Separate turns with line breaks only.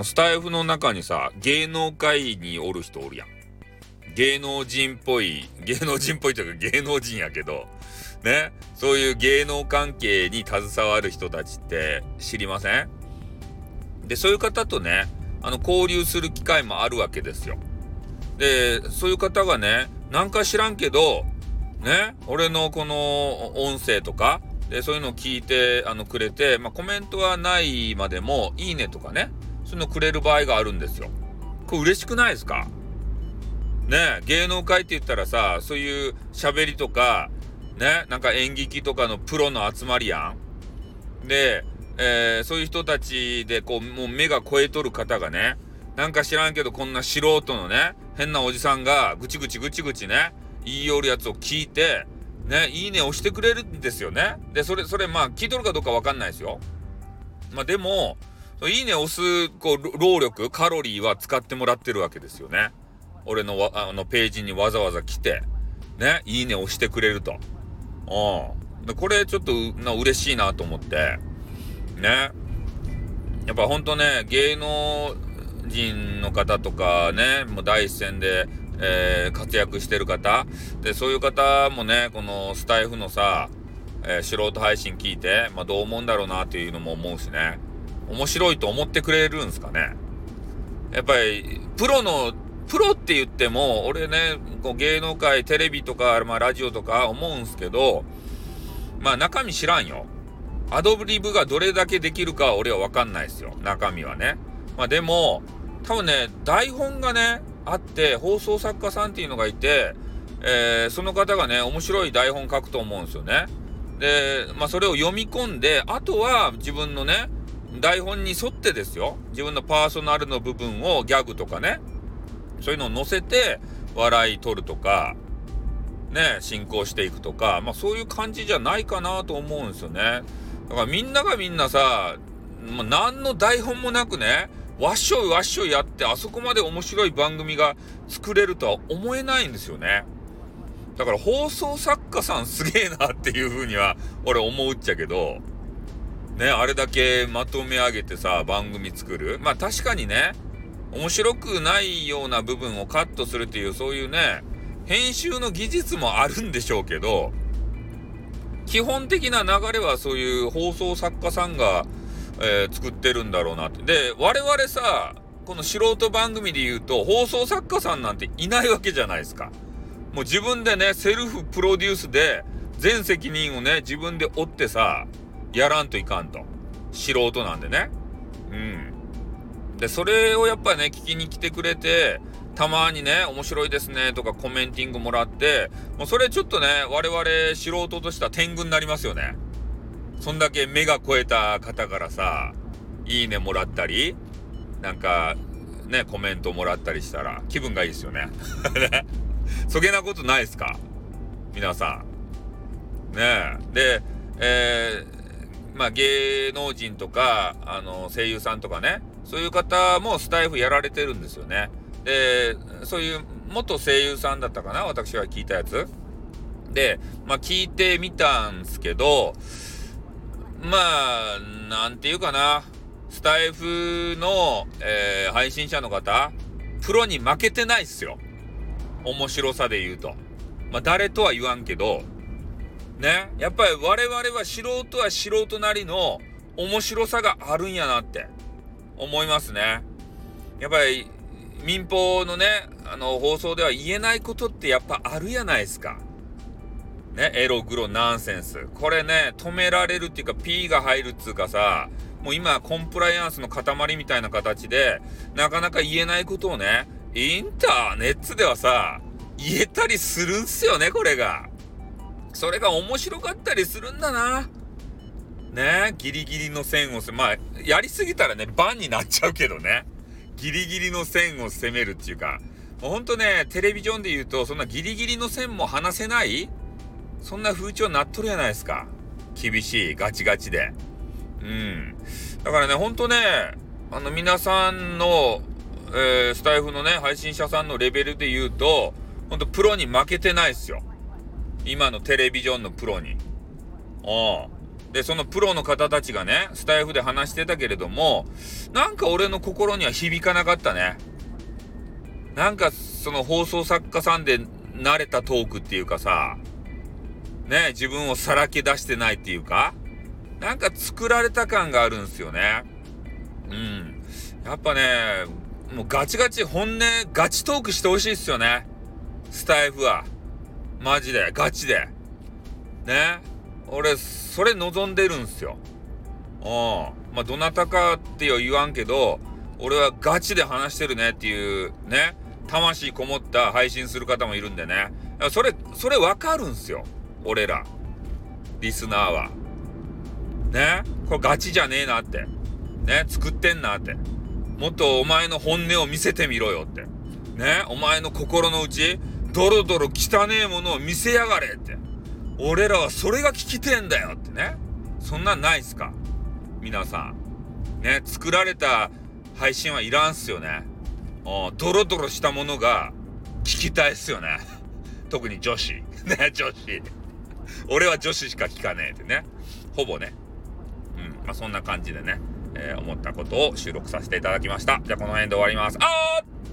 の、スタイフの中にさ、芸能界におる人おるやん。芸能人っぽい、芸能人っぽいというか芸能人やけど、ね、そういう芸能関係に携わる人たちって知りません？で、そういう方とね、あの、交流する機会もあるわけですよ。で、そういう方がね、なんか知らんけど、ね、俺のこの音声とか、で、そういうのを聞いて、あの、くれて、まあ、コメントはないまでも、いいねとかね、そういうのくれる場合があるんですよ。これ嬉しくないですか？ね芸能界って言ったらさ、そういう喋りとか、ね、なんか演劇とかのプロの集まりやん。で、えー、そういう人たちで、こう、もう目が超えとる方がね、なんか知らんけど、こんな素人のね、変なおじさんが、ぐちぐちぐちぐちね、言いよるやつを聞いて、ね、いいね押してくれるんですよね。で、それ、それ、まあ、聞いとるかどうかわかんないですよ。まあ、でも、いいね押す、こう、労力、カロリーは使ってもらってるわけですよね。俺のわ、あの、ページにわざわざ来て、ね、いいね押してくれると。うん。これちょっとな嬉しいなと思って、ね。やっぱほんとね、芸能人の方とかね、もう第一線で、えー、活躍してる方、で、そういう方もね、このスタイフのさ、えー、素人配信聞いて、まあ、どう思うんだろうなっていうのも思うしね。面白いと思ってくれるんすかね？やっぱり、プロのプロって言っても、俺ね、こう芸能界、テレビとか、まあラジオとか思うんすけど、まあ中身知らんよ。アドリブがどれだけできるかは俺はわかんないですよ。中身はね。まあでも、多分ね、台本がね、あって、放送作家さんっていうのがいて、えー、その方がね、面白い台本書くと思うんですよね。で、まあそれを読み込んで、あとは自分のね、台本に沿ってですよ。自分のパーソナルの部分をギャグとかね、そういうのを載せて笑い取るとか、ね、進行していくとか、まあそういう感じじゃないかなと思うんですよね。だからみんながみんなさ、まあ、何の台本もなくね、わっしょいわっしょいやって、あそこまで面白い番組が作れるとは思えないんですよね。だから放送作家さんすげえなっていう風には俺思うっちゃけど、ね、あれだけまとめ上げてさ、番組作る。まあ確かにね、面白くないような部分をカットするっていうそういうね編集の技術もあるんでしょうけど基本的な流れはそういう放送作家さんが、えー、作ってるんだろうなって。で我々さこの素人番組で言うと放送作家さんなんていないわけじゃないですか。もう自分でねセルフプロデュースで全責任をね自分で負ってさやらんといかんと素人なんでねうんで、それをやっぱね、聞きに来てくれて、たまにね、面白いですねとかコメンティングもらって、もうそれちょっとね、我々素人としては天狗になりますよね。そんだけ目が超えた方からさ、いいねもらったり、なんか、ね、コメントもらったりしたら気分がいいですよ ね。そげなことないですか？皆さん。ねえ。で、えー、まあ芸能人とか、あの、声優さんとかね、そういう方もスタイフやられてるんですよね。で、そういう元声優さんだったかな？私が聞いたやつ。で、まあ聞いてみたんすけど、まあ、なんていうかな。スタイフの、えー、配信者の方、プロに負けてないっすよ。面白さで言うと。まあ誰とは言わんけど、ね。やっぱり我々は素人は素人なりの面白さがあるんやなって。思いますね。やっぱり民放のね、あの放送では言えないことってやっぱあるやないですか。ね、エログロナンセンス。これね、止められるっていうか P が入るっつうかさ、もう今コンプライアンスの塊みたいな形で、なかなか言えないことをね、インターネットではさ、言えたりするんすよね、これが。それが面白かったりするんだな。ねギリギリの線をまあ、やりすぎたらね、バンになっちゃうけどね。ギリギリの線を攻めるっていうか、もうほんとね、テレビジョンで言うと、そんなギリギリの線も離せないそんな風潮になっとるやないですか。厳しい、ガチガチで。うん。だからね、ほんとね、あの皆さんの、えー、スタイフのね、配信者さんのレベルで言うと、ほんとプロに負けてないっすよ。今のテレビジョンのプロに。うん。で、そのプロの方たちがね、スタイフで話してたけれども、なんか俺の心には響かなかったね。なんか、その放送作家さんで慣れたトークっていうかさ、ね、自分をさらけ出してないっていうか、なんか作られた感があるんですよね。うん。やっぱね、もうガチガチ本音、ガチトークしてほしいっすよね。スタイフは。マジで、ガチで。ね。俺、それ望んでるんすよ。うん。まあ、どなたかっては言わんけど、俺はガチで話してるねっていう、ね。魂こもった配信する方もいるんでね。それ、それわかるんすよ。俺ら。リスナーは。ね。これガチじゃねえなって。ね。作ってんなって。もっとお前の本音を見せてみろよって。ね。お前の心の内、ドロドロ汚えものを見せやがれって。俺らはそれが聞きてんだよってね。そんなんないっすか？皆さん。ね。作られた配信はいらんっすよね。ドロドロしたものが聞きたいっすよね。特に女子。ね、女子。俺は女子しか聞かねえってね。ほぼね。うん。まあ、そんな感じでね、えー、思ったことを収録させていただきました。じゃあこの辺で終わります。あー